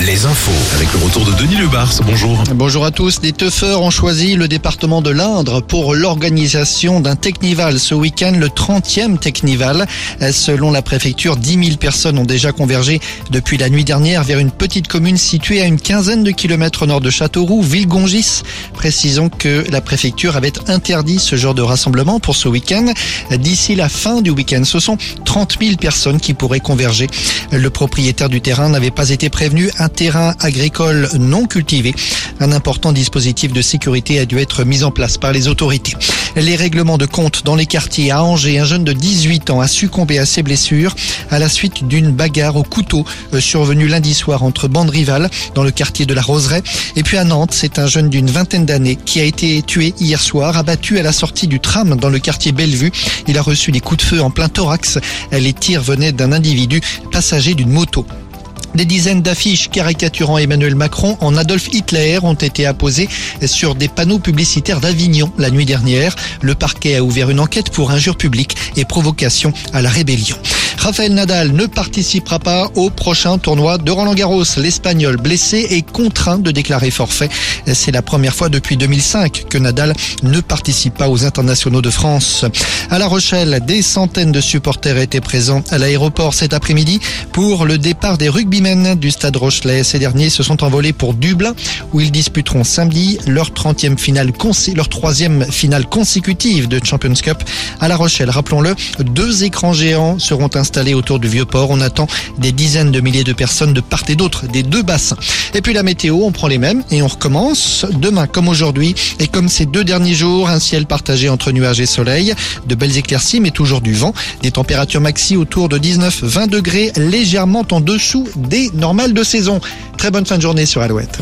Les infos. Avec le retour de Denis Lebars. Bonjour. Bonjour à tous. Des teufeurs ont choisi le département de l'Indre pour l'organisation d'un Technival ce week-end, le 30e Technival. Selon la préfecture, 10 000 personnes ont déjà convergé depuis la nuit dernière vers une petite commune située à une quinzaine de kilomètres au nord de Châteauroux, Villegongis. Précisons que la préfecture avait interdit ce genre de rassemblement pour ce week-end. D'ici la fin du week-end, ce sont 30 000 personnes qui pourraient converger. Le propriétaire du terrain n'avait pas été Un terrain agricole non cultivé. Un important dispositif de sécurité a dû être mis en place par les autorités. Les règlements de compte dans les quartiers à Angers, un jeune de 18 ans a succombé à ses blessures à la suite d'une bagarre au couteau euh, survenue lundi soir entre bandes rivales dans le quartier de la Roseraie. Et puis à Nantes, c'est un jeune d'une vingtaine d'années qui a été tué hier soir, abattu à la sortie du tram dans le quartier Bellevue. Il a reçu des coups de feu en plein thorax. Les tirs venaient d'un individu passager d'une moto. Des dizaines d'affiches caricaturant Emmanuel Macron en Adolf Hitler ont été apposées sur des panneaux publicitaires d'Avignon la nuit dernière. Le parquet a ouvert une enquête pour injure publique et provocation à la rébellion. Rafael Nadal ne participera pas au prochain tournoi de Roland Garros. L'Espagnol blessé est contraint de déclarer forfait. C'est la première fois depuis 2005 que Nadal ne participe pas aux internationaux de France. À La Rochelle, des centaines de supporters étaient présents à l'aéroport cet après-midi pour le départ des rugbymen du stade Rochelet. Ces derniers se sont envolés pour Dublin où ils disputeront samedi leur 30e finale, leur troisième finale consécutive de Champions Cup à La Rochelle. Rappelons-le, deux écrans géants seront installés installés autour du Vieux-Port. On attend des dizaines de milliers de personnes de part et d'autre des deux bassins. Et puis la météo, on prend les mêmes et on recommence demain comme aujourd'hui. Et comme ces deux derniers jours, un ciel partagé entre nuages et soleil, de belles éclaircies mais toujours du vent, des températures maxi autour de 19-20 degrés, légèrement en dessous des normales de saison. Très bonne fin de journée sur Alouette.